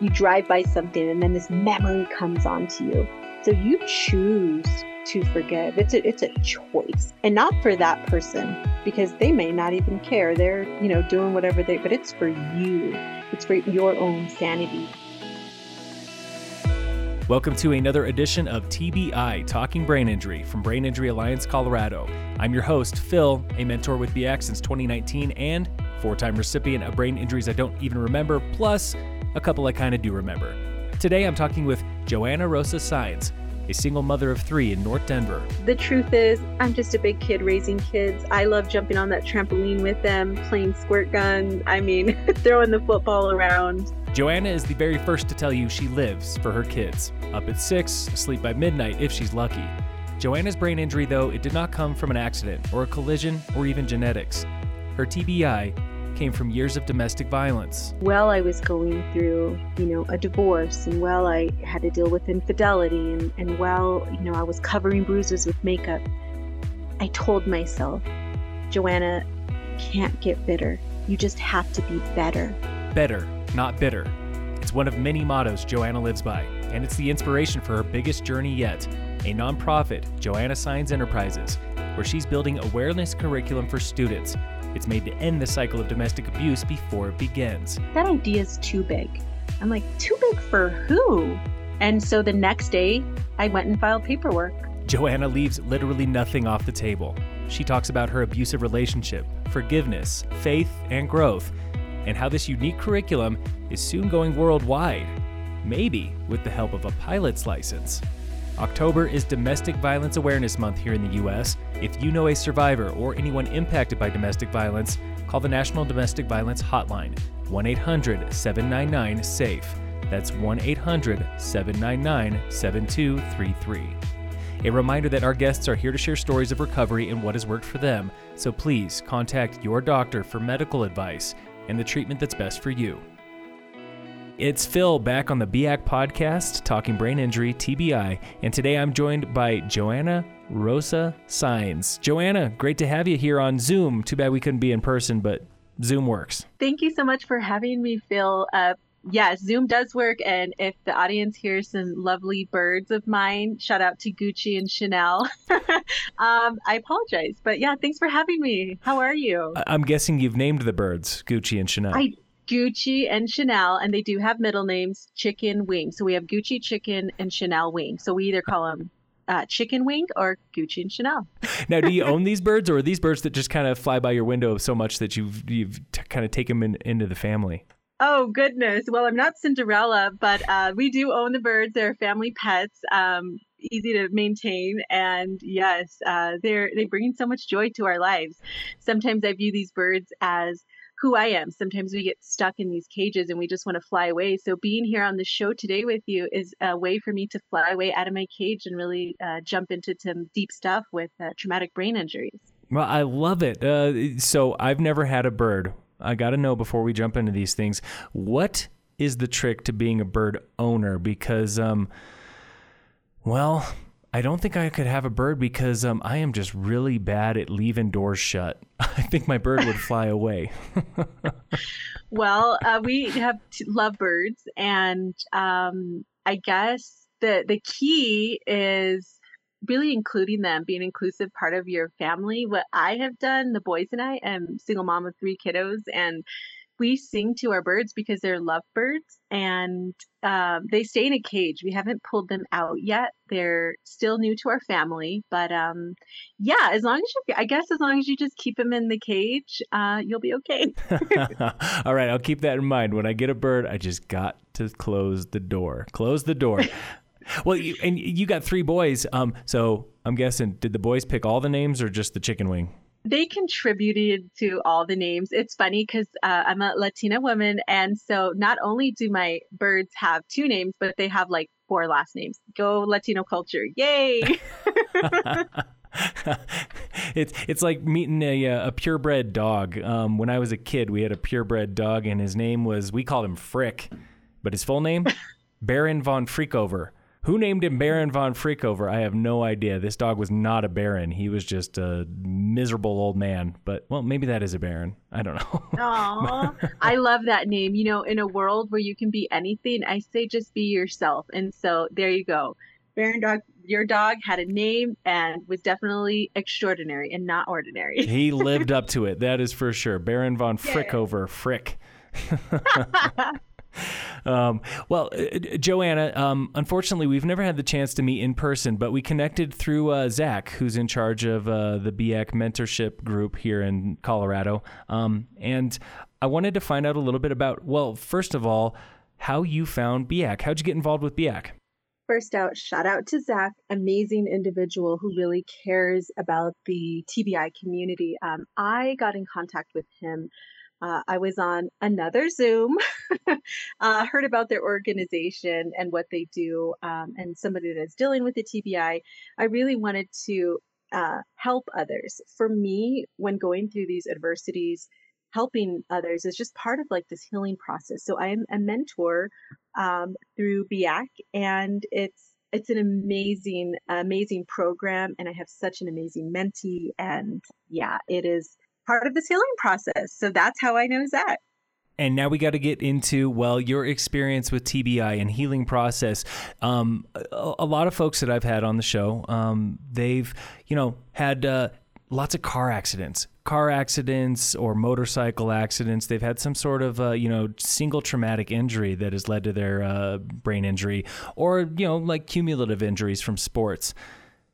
you drive by something and then this memory comes onto you. So you choose to forgive. It's a it's a choice. And not for that person because they may not even care. They're, you know, doing whatever they but it's for you. It's for your own sanity. Welcome to another edition of TBI Talking Brain Injury from Brain Injury Alliance Colorado. I'm your host, Phil, a mentor with BIAC since 2019 and four time recipient of brain injuries I don't even remember, plus a couple I kind of do remember. Today I'm talking with Joanna Rosa Saenz, a single mother of three in North Denver. The truth is, I'm just a big kid raising kids. I love jumping on that trampoline with them, playing squirt guns, I mean, throwing the football around. Joanna is the very first to tell you she lives for her kids. Up at 6, asleep by midnight if she's lucky. Joanna's brain injury, though, it did not come from an accident or a collision or even genetics. Her TBI came from years of domestic violence. While I was going through, you know, a divorce and while I had to deal with infidelity and, and while, you know, I was covering bruises with makeup, I told myself, Joanna, can't get bitter. You just have to be better. Better not bitter. It's one of many mottos Joanna lives by, and it's the inspiration for her biggest journey yet a nonprofit, Joanna Saenz Enterprises, where she's building awareness curriculum for students. It's made to end the cycle of domestic abuse before it begins. That idea is too big. I'm like, too big for who? And so the next day, I went and filed paperwork. Joanna leaves literally nothing off the table. She talks about her abusive relationship, forgiveness, faith, and growth and how this unique curriculum is soon going worldwide, maybe with the help of a pilot's license. October is Domestic Violence Awareness Month here in the U.S. If you know a survivor or anyone impacted by domestic violence, call the National Domestic Violence Hotline, 1 800 799 SAFE. That's 1 800 799 7233. A reminder that our guests are here to share stories of recovery and what has worked for them, so please contact your doctor for medical advice and the treatment that's best for you. It's Phil back on the BIAC podcast, talking brain injury, TBI, and today I'm joined by Joanna Rosa Saenz. Joanna, great to have you here on Zoom. Too bad we couldn't be in person, but Zoom works. Thank you so much for having me, Phil. Uh, yes, Zoom does work. And if the audience hears some lovely birds of mine, shout out to Gucci and Chanel. um, I apologize. But yeah, thanks for having me. How are you? I'm guessing you've named the birds Gucci and Chanel. I Gucci and Chanel, and they do have middle names, Chicken Wing. So we have Gucci Chicken and Chanel Wing. So we either call them uh, Chicken Wing or Gucci and Chanel. now, do you own these birds, or are these birds that just kind of fly by your window so much that you've you've t- kind of taken them in, into the family? Oh goodness! Well, I'm not Cinderella, but uh, we do own the birds. They're family pets, um, easy to maintain, and yes, uh, they're they bring so much joy to our lives. Sometimes I view these birds as who I am. Sometimes we get stuck in these cages and we just want to fly away. So being here on the show today with you is a way for me to fly away out of my cage and really uh, jump into some deep stuff with uh, traumatic brain injuries. Well, I love it. Uh, so I've never had a bird. I got to know before we jump into these things what is the trick to being a bird owner? Because, um, well, I don't think I could have a bird because um, I am just really bad at leaving doors shut. I think my bird would fly away. well, uh, we have lovebirds, and um, I guess the the key is really including them, being inclusive part of your family. What I have done, the boys and I am single mom of three kiddos, and we sing to our birds because they're lovebirds and um, they stay in a cage. We haven't pulled them out yet. They're still new to our family, but um, yeah, as long as you, I guess, as long as you just keep them in the cage, uh, you'll be okay. All right, I'll keep that in mind. When I get a bird, I just got to close the door. Close the door. Well, you, and you got three boys. Um, so I'm guessing, did the boys pick all the names or just the chicken wing? They contributed to all the names. It's funny because uh, I'm a Latina woman, and so not only do my birds have two names, but they have like four last names. Go Latino culture! Yay! it's it's like meeting a a purebred dog. Um, when I was a kid, we had a purebred dog, and his name was we called him Frick, but his full name Baron von Frickover Who named him Baron von Frickover? I have no idea. This dog was not a Baron. He was just a miserable old man. But, well, maybe that is a Baron. I don't know. Aw, I love that name. You know, in a world where you can be anything, I say just be yourself. And so there you go. Baron dog, your dog had a name and was definitely extraordinary and not ordinary. he lived up to it. That is for sure. Baron von Frickover. Frick. Um, well, uh, Joanna, um, unfortunately, we've never had the chance to meet in person, but we connected through uh, Zach, who's in charge of uh, the BIAC mentorship group here in Colorado. Um, and I wanted to find out a little bit about, well, first of all, how you found BIAC. How'd you get involved with BIAC? First out, shout out to Zach, amazing individual who really cares about the TBI community. Um, I got in contact with him uh, I was on another Zoom, uh, heard about their organization and what they do, um, and somebody that's dealing with the TBI. I really wanted to uh, help others. For me, when going through these adversities, helping others is just part of like this healing process. So I am a mentor um, through BIAC, and it's it's an amazing, amazing program, and I have such an amazing mentee. And yeah, it is part of this healing process. So that's how I know Zach. And now we got to get into well your experience with TBI and healing process. Um, a, a, lot of folks that I've had on the show, um, they've you know had uh, lots of car accidents, car accidents or motorcycle accidents. They've had some sort of uh, you know single traumatic injury that has led to their uh, brain injury, or you know like cumulative injuries from sports.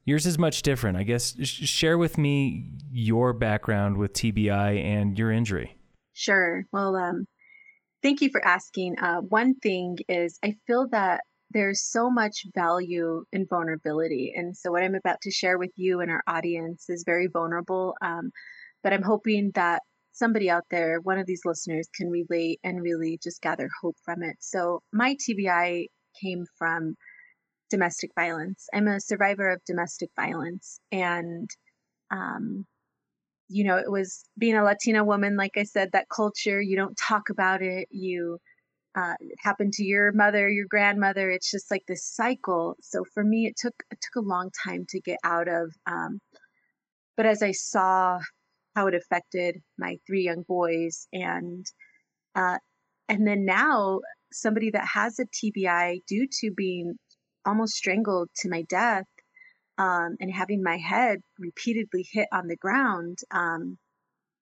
Yours is much different. I guess share with me your background with TBI and your injury. Sure. Well, um, thank you for asking. Uh, one thing is, I feel that there's so much value in vulnerability. And so, what I'm about to share with you and our audience is very vulnerable. Um, but I'm hoping that somebody out there, one of these listeners, can relate and really just gather hope from it. So, my TBI came from domestic violence. I'm a survivor of domestic violence. And, um, you know, it was being a Latina woman, like I said, that culture, you don't talk about it. You, uh, it happened to your mother, your grandmother. It's just like this cycle. So for me, it took, it took a long time to get out of, um, but as I saw how it affected my three young boys and, uh, and then now somebody that has a TBI due to being almost strangled to my death um, and having my head repeatedly hit on the ground, um,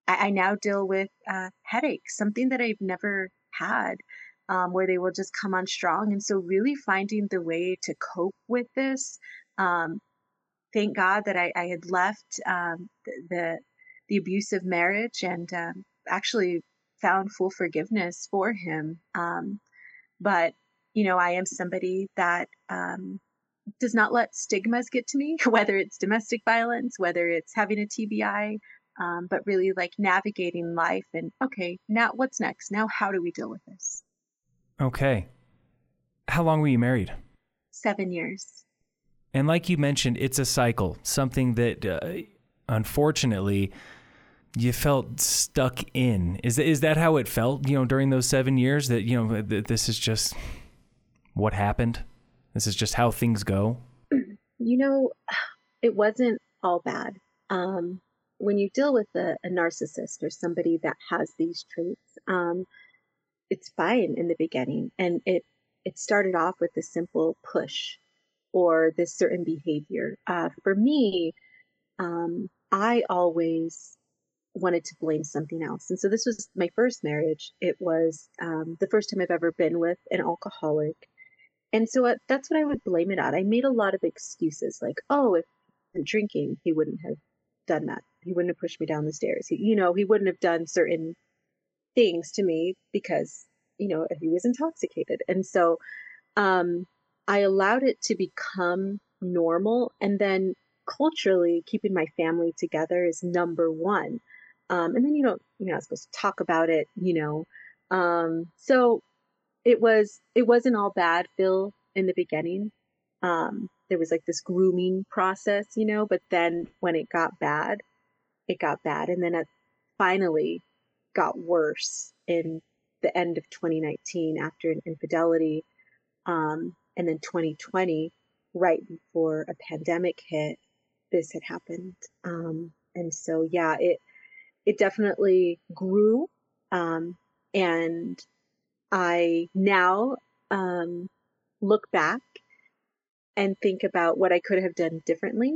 I, I, now deal with uh, headaches, something that I've never had, um, where they will just come on strong. And so, really finding the way to cope with this. Um, thank God that I, I had left um, the, the, abusive marriage and um, actually found full forgiveness for him. but you know, I am somebody that um, does not let stigmas get to me, whether it's domestic violence, whether it's having a TBI, um, but really like navigating life and okay, now what's next? Now, how do we deal with this? Okay. How long were you married? Seven years. And like you mentioned, it's a cycle, something that uh, unfortunately you felt stuck in. Is, is that how it felt, you know, during those seven years that, you know, this is just what happened? This is just how things go? You know, it wasn't all bad. Um, when you deal with a, a, narcissist or somebody that has these traits, um, it's fine in the beginning. And it, it started off with a simple push or this certain behavior. Uh, for me, um, I always wanted to blame something else. And so this was my first marriage. It was um, the first time I've ever been with an alcoholic. And so uh, that's what I would blame it on. I made a lot of excuses like, oh, if drinking, he wouldn't have done that. He wouldn't have pushed me down the stairs. He, you know, he wouldn't have done certain things to me because, you know, he was intoxicated. And so um, I allowed it to become normal. And then culturally, keeping my family together is number one. Um, and then you don't, you're not supposed to talk about it, you know. Um, so it was it wasn't all bad phil in the beginning um there was like this grooming process you know but then when it got bad it got bad and then it finally got worse in the end of 2019 after an infidelity um and then 2020 right before a pandemic hit, this had happened. Um, and so, yeah, it it definitely grew, um, and I now um, look back and think about what I could have done differently,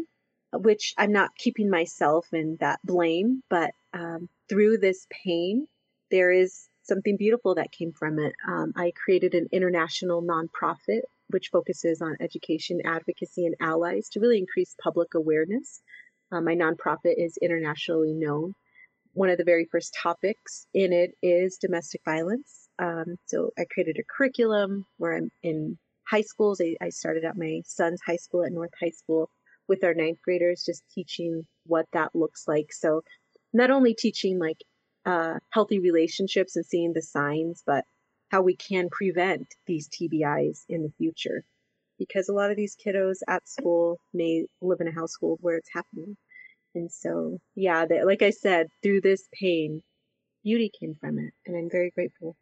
which I'm not keeping myself in that blame, but um, through this pain, there is something beautiful that came from it. Um, I created an international nonprofit which focuses on education, advocacy, and allies to really increase public awareness. Um, my nonprofit is internationally known. One of the very first topics in it is domestic violence. Um, so I created a curriculum where I'm in high schools. I, I started at my son's high school at North High School with our ninth graders, just teaching what that looks like. So not only teaching like uh, healthy relationships and seeing the signs, but how we can prevent these TBIs in the future. Because a lot of these kiddos at school may live in a household where it's happening. And so, yeah, they, like I said, through this pain, beauty came from it. And I'm very grateful.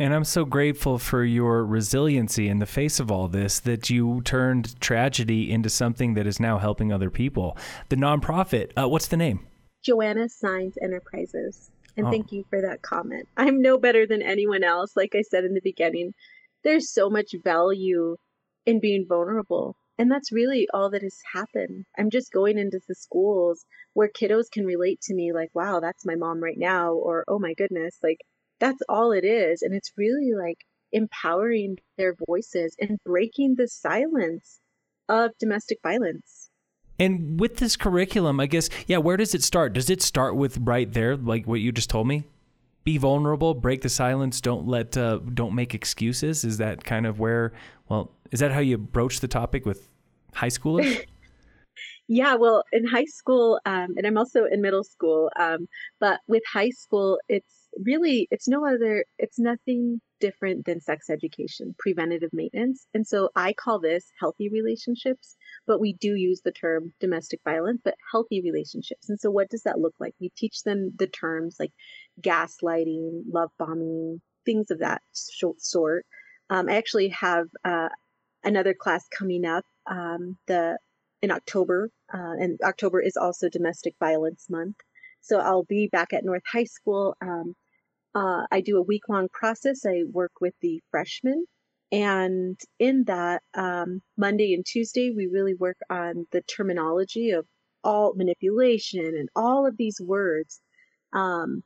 And I'm so grateful for your resiliency in the face of all this that you turned tragedy into something that is now helping other people. The nonprofit, uh, what's the name? Joanna Saenz Enterprises. And oh. thank you for that comment. I'm no better than anyone else. Like I said in the beginning, there's so much value in being vulnerable. And that's really all that has happened. I'm just going into the schools where kiddos can relate to me, like, wow, that's my mom right now, or oh my goodness, like, that's all it is. And it's really like empowering their voices and breaking the silence of domestic violence. And with this curriculum, I guess, yeah, where does it start? Does it start with right there, like what you just told me? Be vulnerable, break the silence, don't let, uh, don't make excuses. Is that kind of where? Well, is that how you broach the topic with high schoolers? yeah, well, in high school, um, and I'm also in middle school, um, but with high school, it's really, it's no other, it's nothing different than sex education, preventative maintenance. And so I call this healthy relationships, but we do use the term domestic violence, but healthy relationships. And so what does that look like? We teach them the terms like gaslighting, love bombing, things of that sort. Um, I actually have uh, another class coming up um, the in October, uh, and October is also Domestic Violence Month. So I'll be back at North High School. Um, uh, I do a week long process. I work with the freshmen. And in that, um, Monday and Tuesday, we really work on the terminology of all manipulation and all of these words. Um,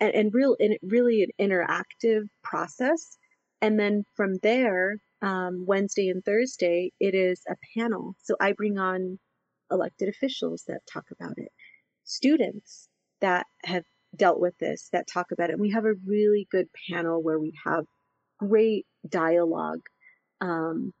and, and real, and really an interactive process. And then from there, um, Wednesday and Thursday, it is a panel. So I bring on elected officials that talk about it, students that have dealt with this that talk about it. And we have a really good panel where we have great dialogue. Um,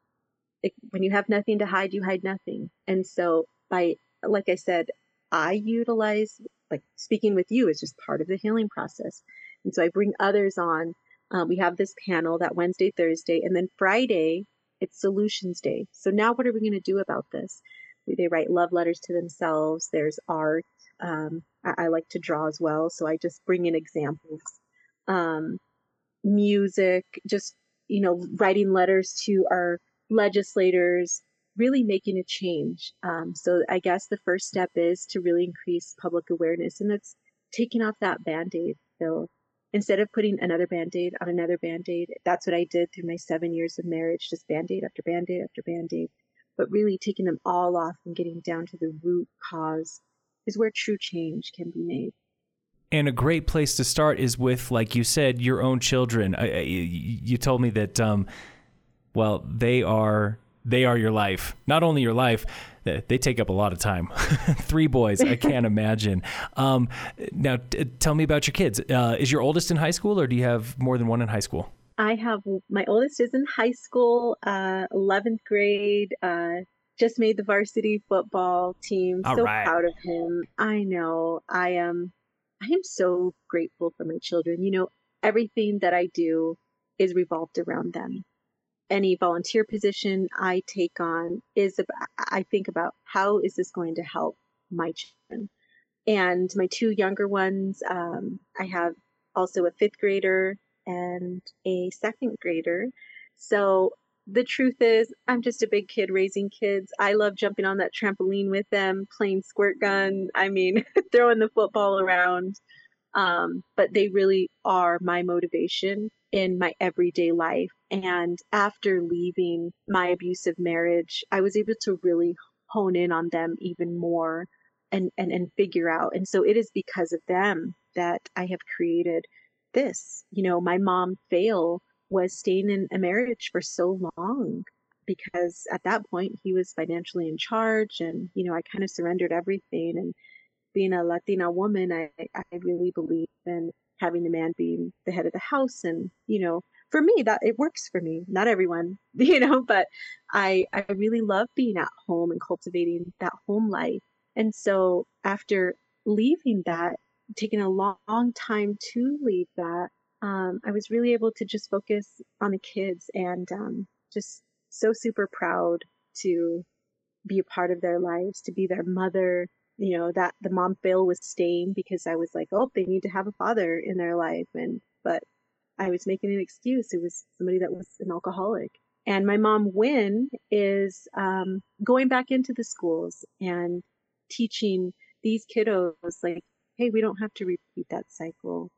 it, when you have nothing to hide, you hide nothing. And so, by like I said, I utilize like speaking with you is just part of the healing process. And so I bring others on. Um, we have this panel that Wednesday, Thursday, and then Friday it's Solutions Day. So now what are we going to do about this? They write love letters to themselves. There's art. Um, I, I, like to draw as well, so I just bring in examples. Um, music, just you know, writing letters to our legislators, really making a change. Um, so I guess the first step is to really increase public awareness, and that's taking off that band-aid, Phil. Instead of putting another band-aid on another band-aid, that's what I did through my seven years of marriage, just band-aid after band-aid after band-aid, but really taking them all off and getting down to the root cause is where true change can be made. And a great place to start is with, like you said, your own children. I, I, you told me that, um, well, they are they are your life. Not only your life, they take up a lot of time. Three boys, I can't imagine. Um, now, t- tell me about your kids. Uh, is your oldest in high school, or do you have more than one in high school? I have my oldest is in high school, uh, 11th grade. Uh, just made the varsity football team. All so right. proud of him. I know. I am I am so grateful for my children. You know, everything that I do is revolved around them. Any volunteer position I take on is about, I think about how is this going to help my children. And my two younger ones, um, I have also a fifth grader and a second grader. So the truth is, I'm just a big kid raising kids. I love jumping on that trampoline with them, playing squirt gun. I mean, throwing the football around. Um, but they really are my motivation in my everyday life. And after leaving my abusive marriage, I was able to really hone in on them even more and, and, and figure out. And so it is because of them that I have created this. You know, my mom fail was staying in a marriage for so long because at that point he was financially in charge and you know I kind of surrendered everything and being a Latina woman I I really believe in having the man being the head of the house and you know for me that it works for me not everyone you know but I I really love being at home and cultivating that home life. And so after leaving that taking a long, long time to leave that um, I was really able to just focus on the kids and um, just so super proud to be a part of their lives, to be their mother. You know that the mom fail was staying because I was like, oh, they need to have a father in their life, and but I was making an excuse. It was somebody that was an alcoholic. And my mom, Win, is um, going back into the schools and teaching these kiddos, like, hey, we don't have to repeat that cycle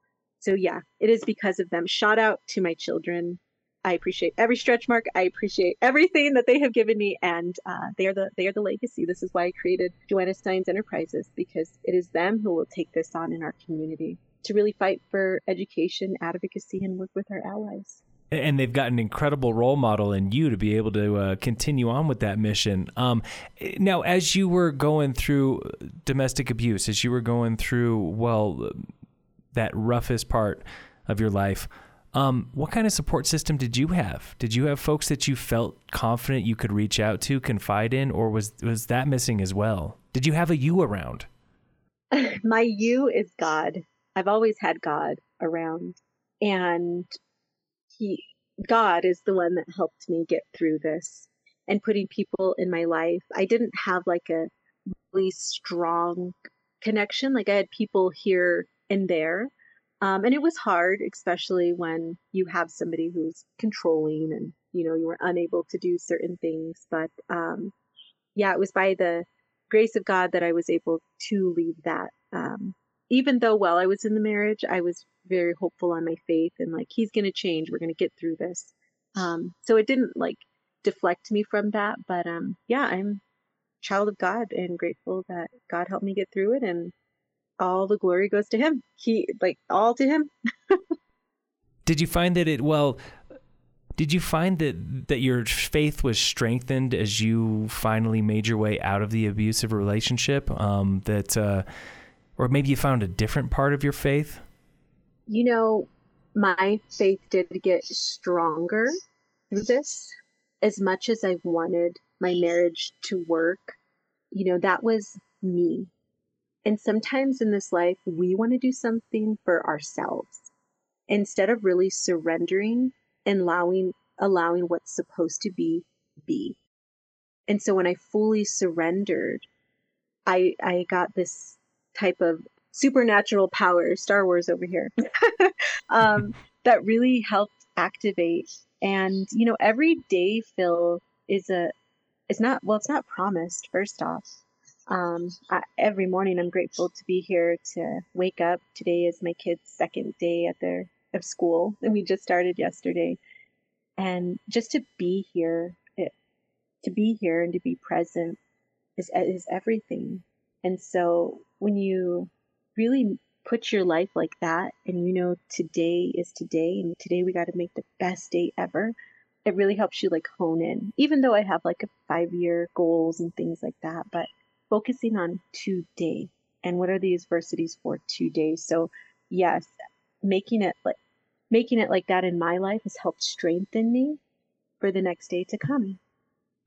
so yeah, it is because of them. Shout out to my children. I appreciate every stretch mark. I appreciate everything that they have given me, and uh, they are the they are the legacy. This is why I created Joanna Saenz Enterprises because it is them who will take this on in our community to really fight for education, advocacy, and work with our allies. And they've got an incredible role model in you to be able to uh, continue on with that mission. Um, now, as you were going through domestic abuse, as you were going through, well, that roughest part of your life. Um, what kind of support system did you have? Did you have folks that you felt confident you could reach out to, confide in, or was was that missing as well? Did you have a you around? My you is God. I've always had God around, and he God is the one that helped me get through this and putting people in my life. I didn't have like a really strong connection. Like I had people here and there. Um, and it was hard, especially when you have somebody who's controlling and, you know, you were unable to do certain things. But um, yeah, it was by the grace of God that I was able to leave that. Um, even though while I was in the marriage, I was very hopeful on my faith and like, he's going to change. We're going to get through this. Um, so it didn't like deflect me from that. But um, yeah, I'm child of God and grateful that God helped me get through it. And all the glory goes to him. He like all to him. did you find that it well did you find that that your faith was strengthened as you finally made your way out of the abusive relationship um, that uh, or maybe you found a different part of your faith you know my faith did get stronger through this as much as i wanted my marriage to work you know that was me and sometimes in this life, we want to do something for ourselves instead of really surrendering and allowing allowing what's supposed to be be. And so when I fully surrendered, I I got this type of supernatural power, Star Wars over here, um, that really helped activate. And you know, every day, Phil is a it's not well, it's not promised. First off, um, I, every morning, I'm grateful to be here to wake up. Today is my kids' second day at their of school, and we just started yesterday. And just to be here, it, to be here and to be present is is everything. And so when you really put your life like that, and you know today is today, and today we got to make the best day ever. It really helps you like hone in. Even though I have like a five year goals and things like that, but focusing on today and what are the adversities for today. So yes, making it like making it like that in my life has helped strengthen me for the next day to come.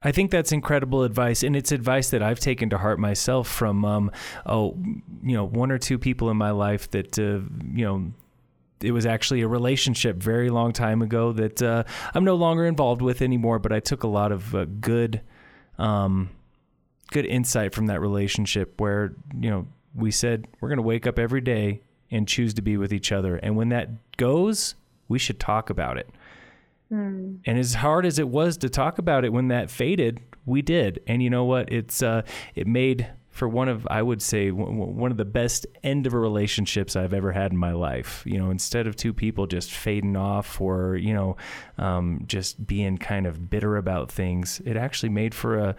I think that's incredible advice, and it's advice that I've taken to heart myself from, um, oh, you know, one or two people in my life that, uh, you know, it was actually a relationship very long time ago that uh, I'm no longer involved with anymore. But I took a lot of uh, good um, good insight from that relationship where, you know, we said we're going to wake up every day and choose to be with each other. And when that goes, we should talk about it. Mm. And as hard as it was to talk about it when that faded, we did. And you know what? It's uh, it made for one of I would say one of the best end of a relationships I've ever had in my life. You know, instead of two people just fading off or you know um, just being kind of bitter about things, it actually made for a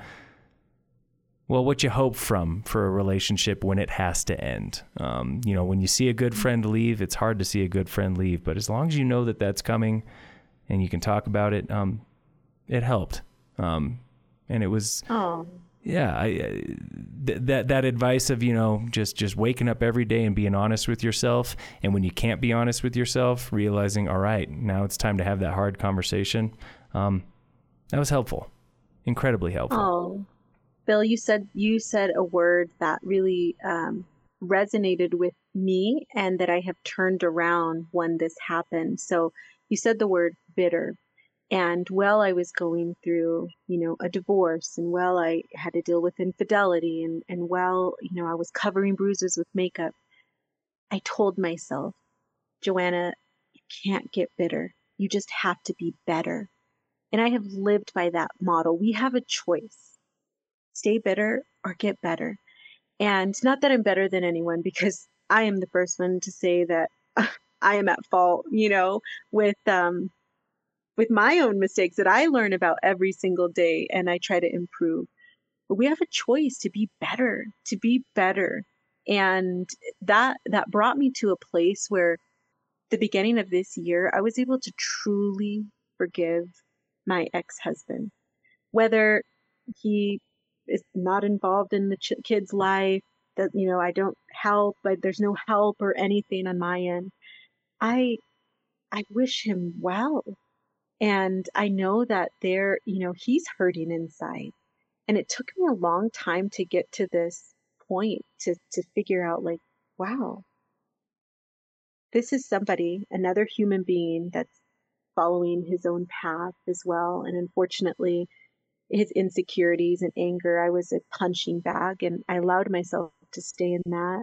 well, what you hope from for a relationship when it has to end. Um, you know, when you see a good friend leave, it's hard to see a good friend leave, but as long as you know that that's coming and you can talk about it, um, it helped. Um, and it was, oh. yeah, I, th- that, that advice of, you know, just, just waking up every day and being honest with yourself. And when you can't be honest with yourself, realizing, all right, now it's time to have that hard conversation. Um, that was helpful, incredibly helpful. Oh. Phil, you said you said a word that really um, resonated with me, and that I have turned around when this happened. So you said the word bitter, and while I was going through, you know, a divorce, and while I had to deal with infidelity, and and while you know I was covering bruises with makeup, I told myself, Joanna, you can't get bitter. You just have to be better. And I have lived by that model. We have a choice stay bitter or get better. And not that I'm better than anyone because I am the first one to say that I am at fault, you know, with um with my own mistakes that I learn about every single day and I try to improve. But we have a choice to be better, to be better. And that that brought me to a place where the beginning of this year I was able to truly forgive my ex-husband. Whether he is not involved in the ch- kid's life that you know i don't help but there's no help or anything on my end. I i wish him well. And i know that there you know he's hurting inside. And it took me a long time to get to this point to to figure out like wow. This is somebody another human being that's following his own path as well. And unfortunately his insecurities and anger. I was a punching bag and I allowed myself to stay in that.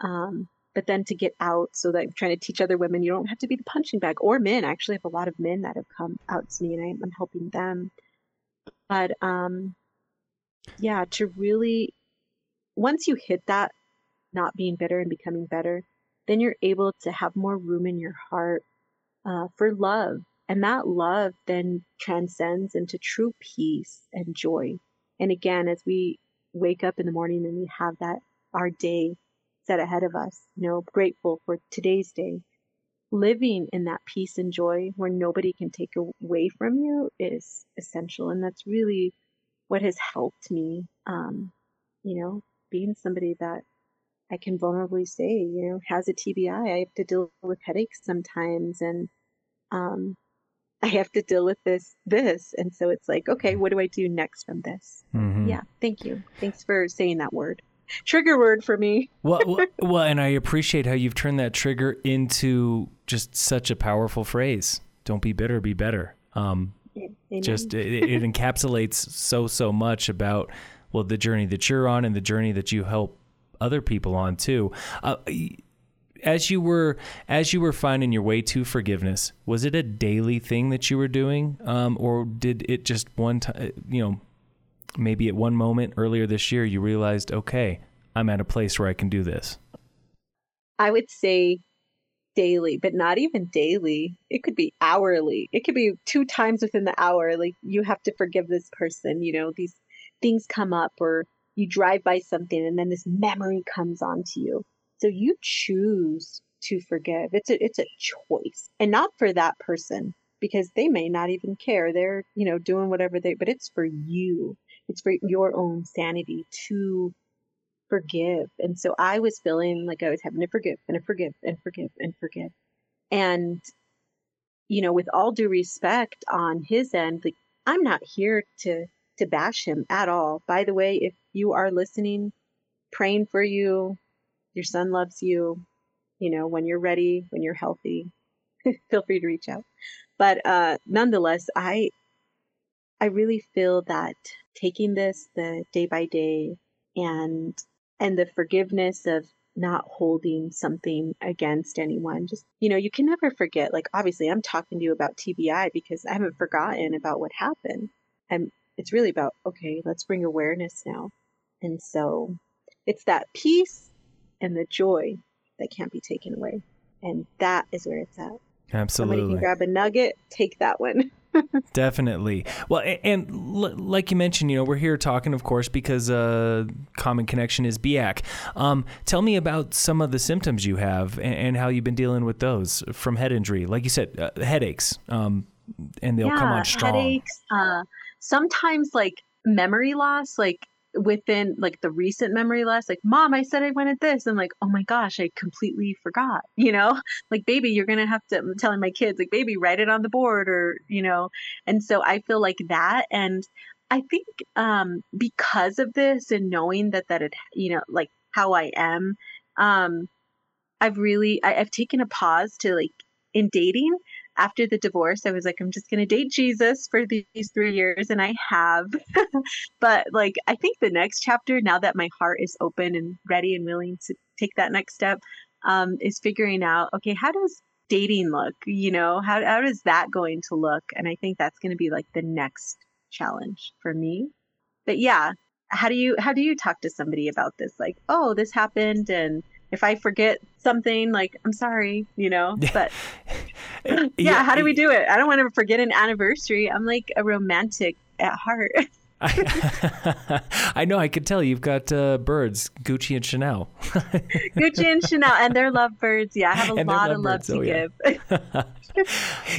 Um, but then to get out so that I'm trying to teach other women, you don't have to be the punching bag or men. I actually have a lot of men that have come out to me and I'm, helping them. But um, yeah, to really, once you hit that, not being bitter and becoming better, then you're able to have more room in your heart uh, for love and that love then transcends into true peace and joy. And again, as we wake up in the morning and we have that, our day set ahead of us, you know, grateful for today's day, living in that peace and joy where nobody can take away from you is essential. And that's really what has helped me, um, you know, being somebody that I can vulnerably say, you know, has a TBI. I have to deal with headaches sometimes and um, I have to deal with this, this. And so it's like, okay, what do I do next from this? Mm-hmm. Yeah. Thank you. Thanks for saying that word. Trigger word for me. well, well, well, and I appreciate how you've turned that trigger into just such a powerful phrase. Don't be bitter, be better. Um, just it, it encapsulates so so much about well the journey that you're on and the journey that you help other people on too. Uh, as you were as you were finding your way to forgiveness, was it a daily thing that you were doing, um, or did it just one time? You know, maybe at one moment earlier this year, you realized, okay, I'm at a place where I can do this. I would say daily, but not even daily. It could be hourly. It could be two times within the hour. Like you have to forgive this person. You know, these things come up, or you drive by something, and then this memory comes onto you so you choose to forgive. It's a it's a choice. And not for that person because they may not even care. They're, you know, doing whatever they but it's for you. It's for your own sanity to forgive. And so I was feeling like I was having to forgive and forgive and forgive and forgive. And you know, with all due respect on his end, like I'm not here to to bash him at all. By the way, if you are listening, praying for you, your son loves you. You know, when you're ready, when you're healthy, feel free to reach out. But uh, nonetheless, I I really feel that taking this the day by day and and the forgiveness of not holding something against anyone. Just, you know, you can never forget. Like, obviously, I'm talking to you about TBI because I haven't forgotten about what happened. And it's really about, okay, let's bring awareness now. And so it's that peace and the joy that can't be taken away. And that is where it's at. Absolutely. Somebody can grab a nugget, take that one. Definitely. Well, and, like you mentioned, you know, we're here talking, of course, because uh, common connection is BIAC. Um, tell me about some of the symptoms you have and, and, how you've been dealing with those from head injury. Like you said, uh, headaches, um, and they'll yeah, come on strong. Headaches. Uh, sometimes, like memory loss, like within like the recent memory loss like mom i said i wanted this i'm like oh my gosh i completely forgot you know? Like baby you're gonna have to i'm telling my kids like baby write it on the board or you know? And so i feel like that and i think um because of this and knowing that that it you know like how i am um i've really I, i've taken a pause to like in dating after the divorce, I was like, I'm just going to date Jesus for these three years. And I have. but like, I think the next chapter, now that my heart is open and ready and willing to take that next step, um, is figuring out, okay, how does dating look? You know, how, how is that going to look? And I think that's going to be like the next challenge for me. But yeah, how do you how do you talk to somebody about this like oh this happened and if I forget something, like I'm sorry, you know. But yeah, yeah, how do we do it? I don't want to forget an anniversary. I'm like a romantic at heart. I know. I could tell you've got uh, birds, Gucci and Chanel. Gucci and Chanel, and they're lovebirds. Yeah, I have a and lot of love to oh, give.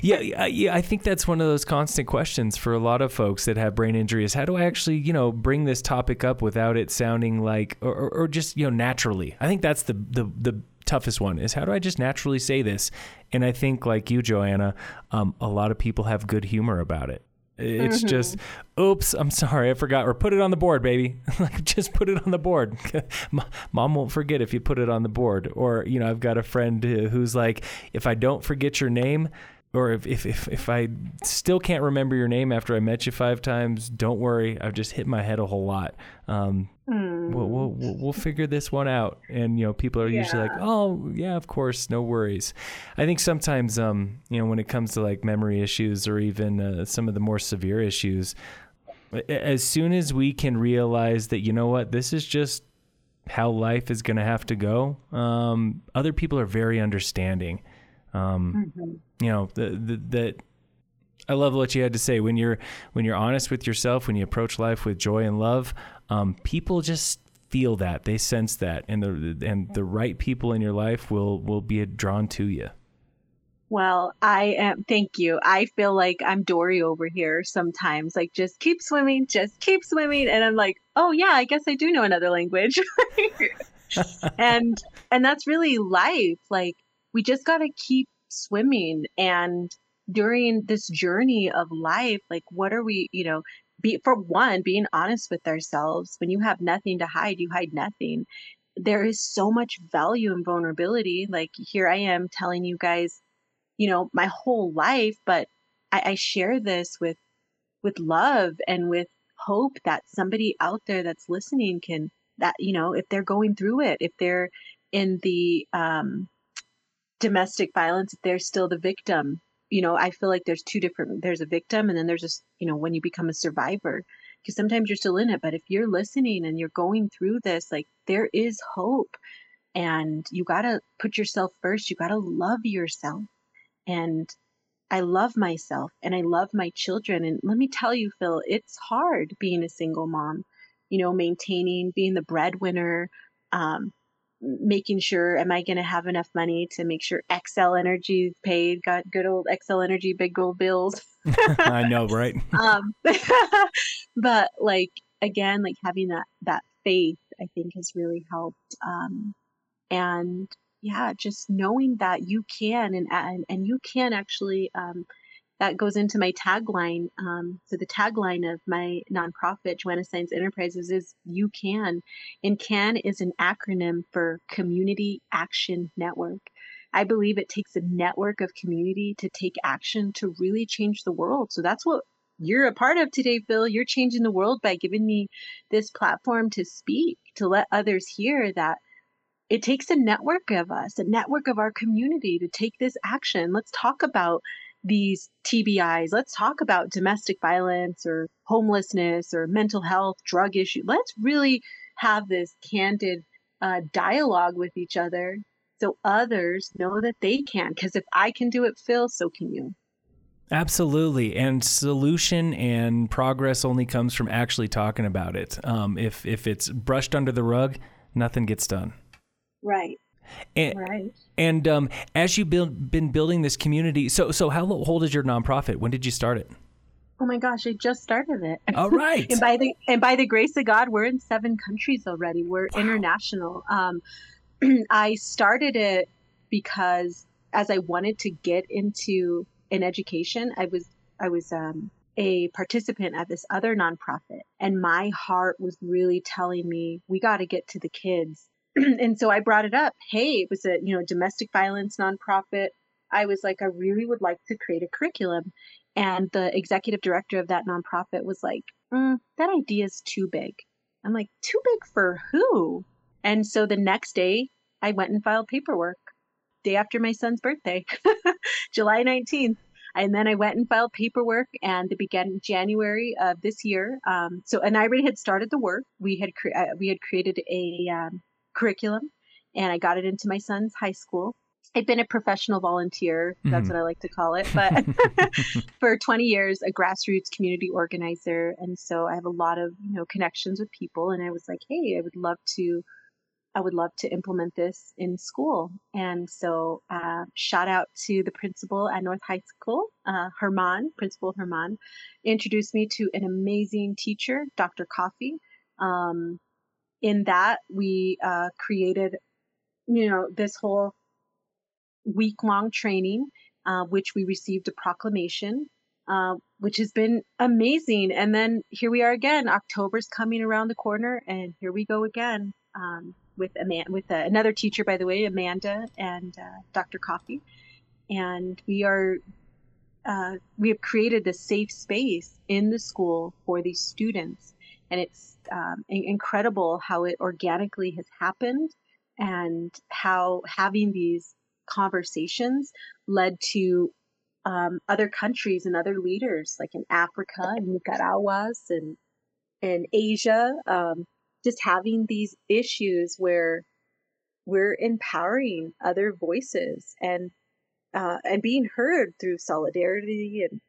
Yeah. yeah, yeah. I think that's one of those constant questions for a lot of folks that have brain injuries. How do I actually, you know, bring this topic up without it sounding like, or, or, or just, you know, naturally? I think that's the the the toughest one is how do I just naturally say this? And I think, like you, Joanna, um, a lot of people have good humor about it. It's mm-hmm. just, oops, I'm sorry, I forgot. Or put it on the board, baby. like, just put it on the board. Mom won't forget if you put it on the board. Or, you know, I've got a friend who's like, if I don't forget your name, or if, if, if, if I still can't remember your name after I met you five times, don't worry. I've just hit my head a whole lot. Um, mm. we'll, we'll, we'll, figure this one out. And, you know, people are yeah. usually like, oh, yeah, of course, no worries. I think sometimes, um, you know, when it comes to like memory issues or even uh, some of the more severe issues, as soon as we can realize that, you know what, this is just how life is going to have to go, um, other people are very understanding. Um, mm-hmm. You know, that I love what you had to say when you're when you're honest with yourself, when you approach life with joy and love. Um, people just feel that they sense that, and the and the right people in your life will will be drawn to you. Well, I am. Thank you. I feel like I'm Dory over here sometimes. Like, just keep swimming, just keep swimming, and I'm like, oh yeah, I guess I do know another language. and and that's really life. Like, we just got to keep swimming and during this journey of life like what are we you know be for one being honest with ourselves when you have nothing to hide you hide nothing. There is so much value in vulnerability. Like here i am telling you guys you know my whole life but i, I share this with with love and with hope that somebody out there that's listening can that you know if they're going through it if they're in the um domestic violence, if they're still the victim. You know, I feel like there's two different there's a victim and then there's just, you know, when you become a survivor. Because sometimes you're still in it, but if you're listening and you're going through this, like there is hope. And you gotta put yourself first. You gotta love yourself. And I love myself and I love my children. And let me tell you, Phil, it's hard being a single mom, you know, maintaining, being the breadwinner, um, making sure am I going to have enough money to make sure Xcel Energy paid? Got good old Xcel Energy big gold bills. I know, right? um, but like again, like having that that faith, I think has really helped. Um, and yeah, just knowing that you can and and, and you can actually um, that goes into my tagline. Um, so the tagline of my nonprofit, Joanna Saenz Enterprises, is "You Can," and CAN is an acronym for Community Action Network. I believe it takes a network of community to take action to really change the world. So that's what you're a part of today, Phil. You're changing the world by giving me this platform to speak, to let others hear that it takes a network of us, a network of our community to take this action. Let's talk about these TBIs. Let's talk about domestic violence or homelessness or mental health, drug issue. Let's really have this candid uh, dialogue with each other so others know that they can. Because if I can do it, Phil, so can you. Absolutely, and solution and progress only comes from actually talking about it. Um, if if it's brushed under the rug, nothing gets done. Right. And, right. And um, as you've build, been building this community, so so how old is your nonprofit? When did you start it? Oh my gosh, I just started it. All right. and by the and by the grace of God, we're in seven countries already. We're wow. international. Um, I started it because as I wanted to get into an education, I was I was um, a participant at this other nonprofit, and my heart was really telling me we got to get to the kids. and so I brought it up. Hey, it was a you know domestic violence nonprofit. I was like, I really would like to create a curriculum, and the executive director of that nonprofit was like, mm, that idea is too big. I'm like, too big for who? And so the next day, I went and filed paperwork. Day after my son's birthday, July 19th. And then I went and filed paperwork, and the began January of this year. Um, so, and I already had started the work. We had cre- uh, we had created a um, curriculum, and I got it into my son's high school. I've been a professional volunteer. That's mm-hmm. what I like to call it. But for 20 years, a grassroots community organizer, and so I have a lot of you know connections with people. And I was like, hey, I would love to. I would love to implement this in school. And so, uh, shout out to the principal at North High School, uh, Herman, Principal Herman, introduced me to an amazing teacher, Dr. Coffee. Um, in that, we uh, created, you know, this whole week long training, uh, which we received a proclamation, uh, which has been amazing. And then here we are again. October's coming around the corner, and here we go again um, with a man, with a, another teacher, by the way, Amanda and uh, Dr. Coffee, and we are. Uh, we have created this safe space in the school for these students, and it's um, incredible how it organically has happened, and how having these conversations led to um, other countries and other leaders, like in Africa and Nicaraguas and in Asia, um, just having these issues where we're empowering other voices and uh, and being heard through solidarity and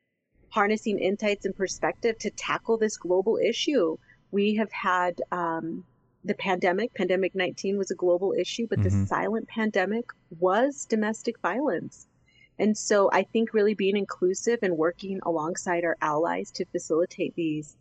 harnessing insights and perspective to tackle this global issue. We have had um, the pandemic, pandemic 19 was a global issue, but mm-hmm. the silent pandemic was domestic violence. And so I think really being inclusive and working alongside our allies to facilitate these,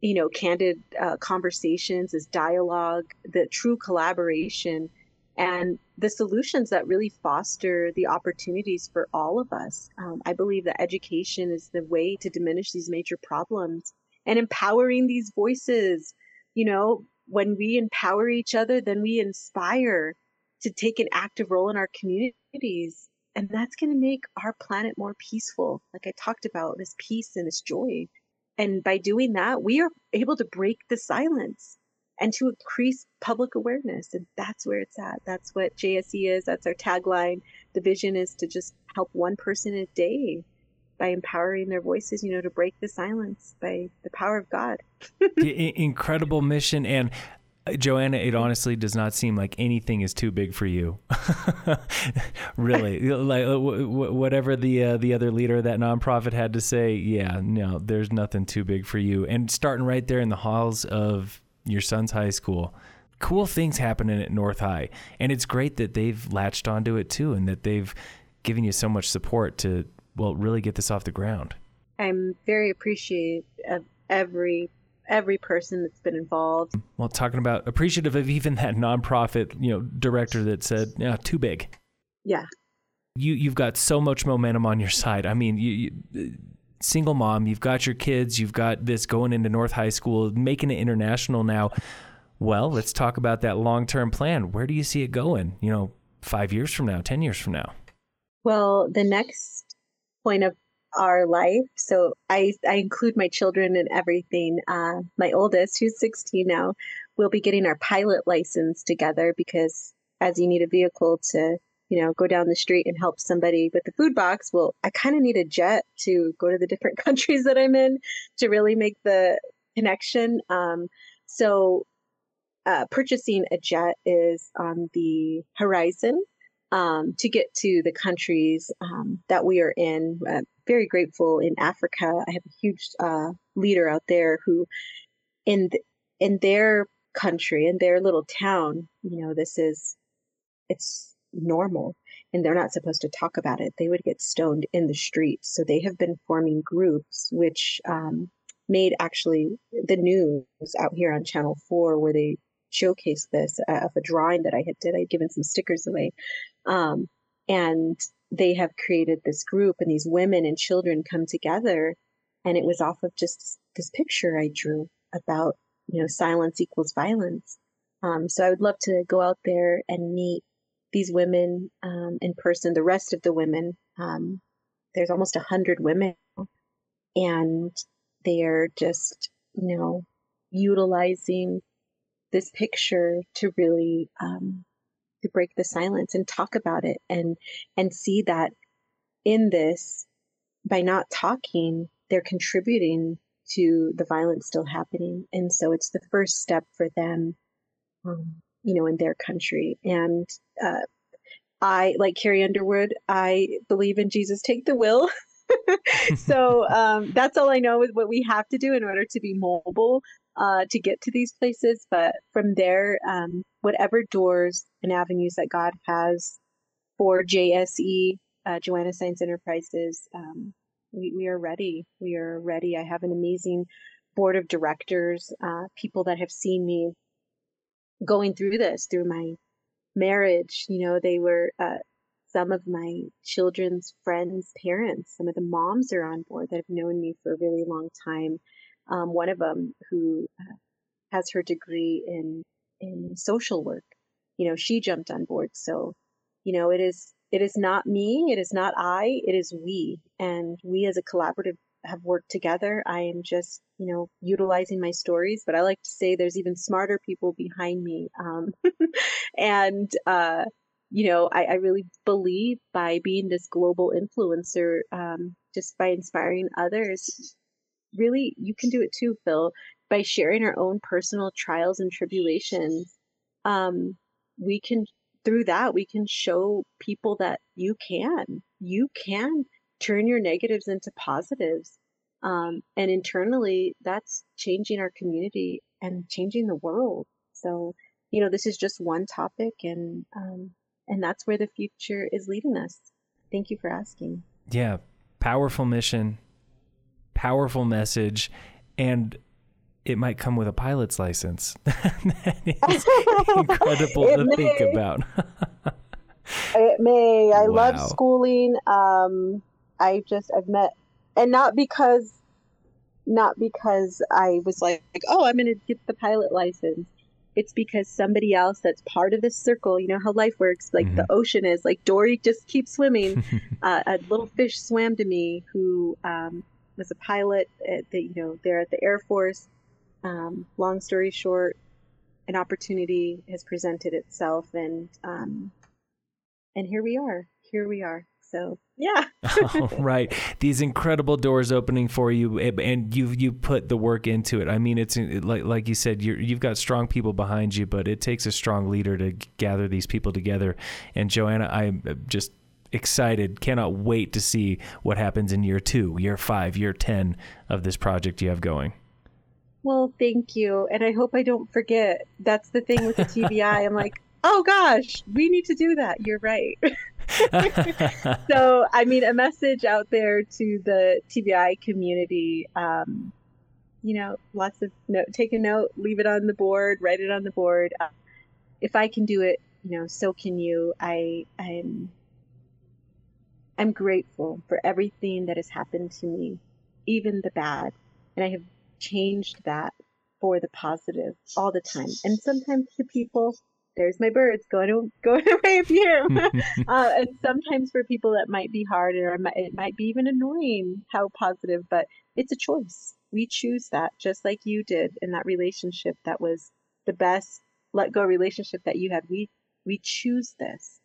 you know, candid uh, conversations, as dialogue, the true collaboration, and the solutions that really foster the opportunities for all of us. Um, I believe that education is the way to diminish these major problems and empowering these voices, you know, when we empower each other, then we inspire to take an active role in our communities. And that's going to make our planet more peaceful. Like I talked about, this peace and this joy. And by doing that, we are able to break the silence and to increase public awareness. And that's where it's at. That's what JSE is. That's our tagline. The vision is to just help one person a day by empowering their voices, you know, to break the silence by the power of God. Incredible mission. And uh, Joanna, it honestly does not seem like anything is too big for you. really, like uh, whatever the uh, the other leader of that nonprofit had to say, yeah, no, there's nothing too big for you. And starting right there in the halls of your son's high school, cool things happening at North High, and it's great that they've latched onto it too, and that they've given you so much support to well really get this off the ground. I'm very appreciative of every every person that's been involved. Well, talking about appreciative of even that nonprofit, you know, director that said, "Yeah, too big." Yeah. You you've got so much momentum on your side. I mean, you, you single mom, you've got your kids, you've got this going into North High School, making it international now. Well, let's talk about that long-term plan. Where do you see it going? You know, 5 years from now, 10 years from now? Well, the next point of our life. So I, I include my children in everything. Uh, my oldest, who's 16 now, will be getting our pilot license together because as you need a vehicle to you know go down the street and help somebody with the food box well i kind of need a jet to go to the different countries that i'm in to really make the connection um, so uh, purchasing a jet is on the horizon um, to get to the countries um, that we are in. Uh, very grateful in Africa. I have a huge uh, leader out there who, in th- in their country, in their little town, you know, this is it's normal, and they're not supposed to talk about it. They would get stoned in the streets. So they have been forming groups, which um, made actually the news out here on Channel Four, where they showcased this uh, of a drawing that I had did. I'd given some stickers away um, and they have created this group, and these women and children come together. And it was off of just this picture I drew about, you know, silence equals violence. Um, so I would love to go out there and meet these women um, in person, the rest of the women. Um, there's almost a hundred women, and they are just, you know, utilizing this picture to really um, to break the silence and talk about it and and see that in this by not talking they're contributing to the violence still happening. And so it's the first step for them um, you know in their country. And uh, i like carrie underwood i believe in jesus take the wheel. So um, that's all i know is what we have to do in order to be mobile uh, to get to these places. But from there, um, whatever doors and avenues that God has for JSE, uh, Joanna Saenz Enterprises, um, we, we are ready. We are ready. I have an amazing board of directors, uh, people that have seen me going through this, through my marriage. You know, they were uh, some of my children's friends' parents. Some of the moms are on board that have known me for a really long time um, one of them who uh, has her degree in in social work. You know, she jumped on board. So, you know, it is it is not me, it is not I, it is we, and we as a collaborative have worked together. I am just, you know, utilizing my stories, but I like to say there's even smarter people behind me. Um, and, uh, you know, I, I, really believe by being this global influencer, um, just by inspiring others, really, you can do it too, Phil, by sharing our own personal trials and tribulations. Um, we can, through that, we can show people that you can, you can turn your negatives into positives. Um, and internally, that's changing our community and changing the world. So, you know, this is just one topic, and um, and that's where the future is leading us. Thank you for asking. Yeah, powerful mission, powerful message and it might come with a pilot's license. that is incredible to may. think about. it may. I wow. love schooling. Um, I just I've met, and not because, not because I was like, like oh, I'm going to get the pilot license. It's because somebody else that's part of this circle. You know how life works. Like mm-hmm. the ocean is. Like Dory just keeps swimming. uh, a little fish swam to me who um, was a pilot at the, you know, there at the Air Force. Um, long story short, an opportunity has presented itself, and um, and here we are. Here we are. So yeah. right. These incredible doors opening for you, and you you put the work into it. I mean, it's like like you said, you you've got strong people behind you, but it takes a strong leader to gather these people together. And Joanna, I'm just excited. Cannot wait to see what happens in year two, year five, year 10 of this project you have going. Well, thank you. And I hope I don't forget. That's the thing with the TBI. I'm like, oh gosh, we need to do that. You're right. so, I mean, a message out there to the TBI community. Um, you know, lots of note, take a note, leave it on the board, write it on the board. Uh, if I can do it, you know, so can you. I, I'm I'm grateful for everything that has happened to me, even the bad. And I have changed that for the positive all the time. And sometimes to people, there's my birds going going away if you hear them. uh, and sometimes for people that might be hard or it might be even annoying how positive, but it's a choice. We choose that just like you did in that relationship that was the best let go relationship that you had. We We choose this.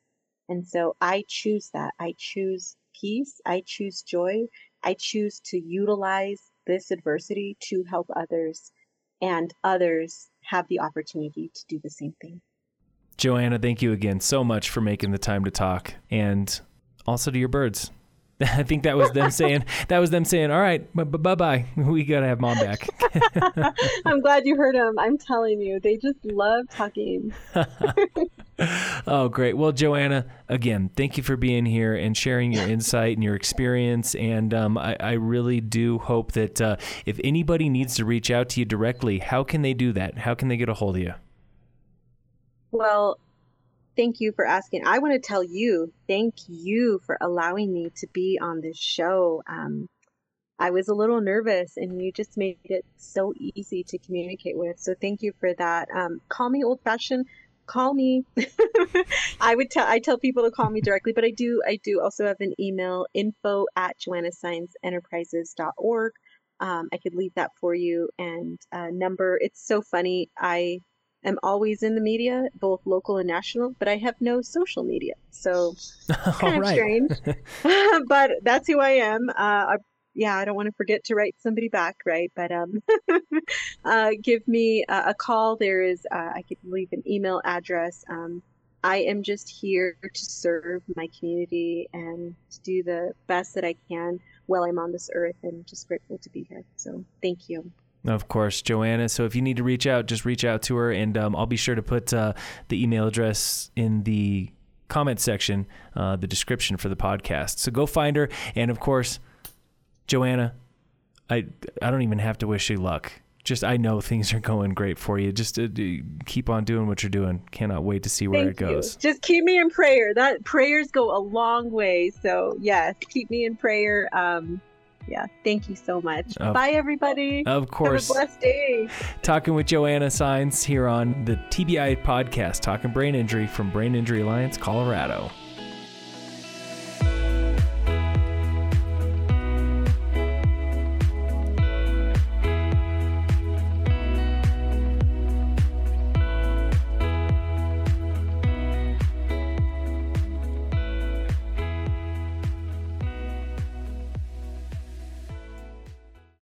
And so I choose that. I choose peace. I choose joy. I choose to utilize this adversity to help others and others have the opportunity to do the same thing. Joanna, thank you again so much for making the time to talk and also to your birds. I think that was them saying that was them saying, "All right, bye bye. We got to have mom back." I'm glad you heard them. I'm telling you, they just love talking. oh, great. Well, Joanna, again, thank you for being here and sharing your insight and your experience. And um, I, I, really do hope that uh, if anybody needs to reach out to you directly, how can they do that? How can they get a hold of you? Well, thank you for asking. I want to tell you, thank you for allowing me to be on this show. Um, I was a little nervous, and you just made it so easy to communicate with. So thank you for that. Um, call me old fashioned. Call me. I would tell I tell people to call me directly, but I do I do also have an email info at joannasaenzenterprises.org. Um, I could leave that for you and uh, number. It's so funny. I am always in the media, both local and national, but I have no social media. So kind of right. strange. but that's who I am. Uh, I, yeah, I don't want to forget to write somebody back, right? But um, uh, give me a, a, call. There is, uh, I could leave an email address. Um, I am just here to serve my community and to do the best that I can while I'm on this earth and just grateful to be here. So thank you. Of course, Joanna. So if you need to reach out, just reach out to her, and um, I'll be sure to put uh, the email address in the comment section, uh, the description for the podcast. So go find her, and of course, Joanna. I I don't even have to wish you luck. Just I know things are going great for you. Just uh, keep on doing what you're doing. Cannot wait to see where Thank it goes. You. Just keep me in prayer. That prayers go a long way. So yes, keep me in prayer. Um, yeah, thank you so much. Of, Bye, everybody. Of course. Have a blessed day. Talking with Joanna Saenz here on the TBI podcast, Talking Brain Injury from Brain Injury Alliance, Colorado.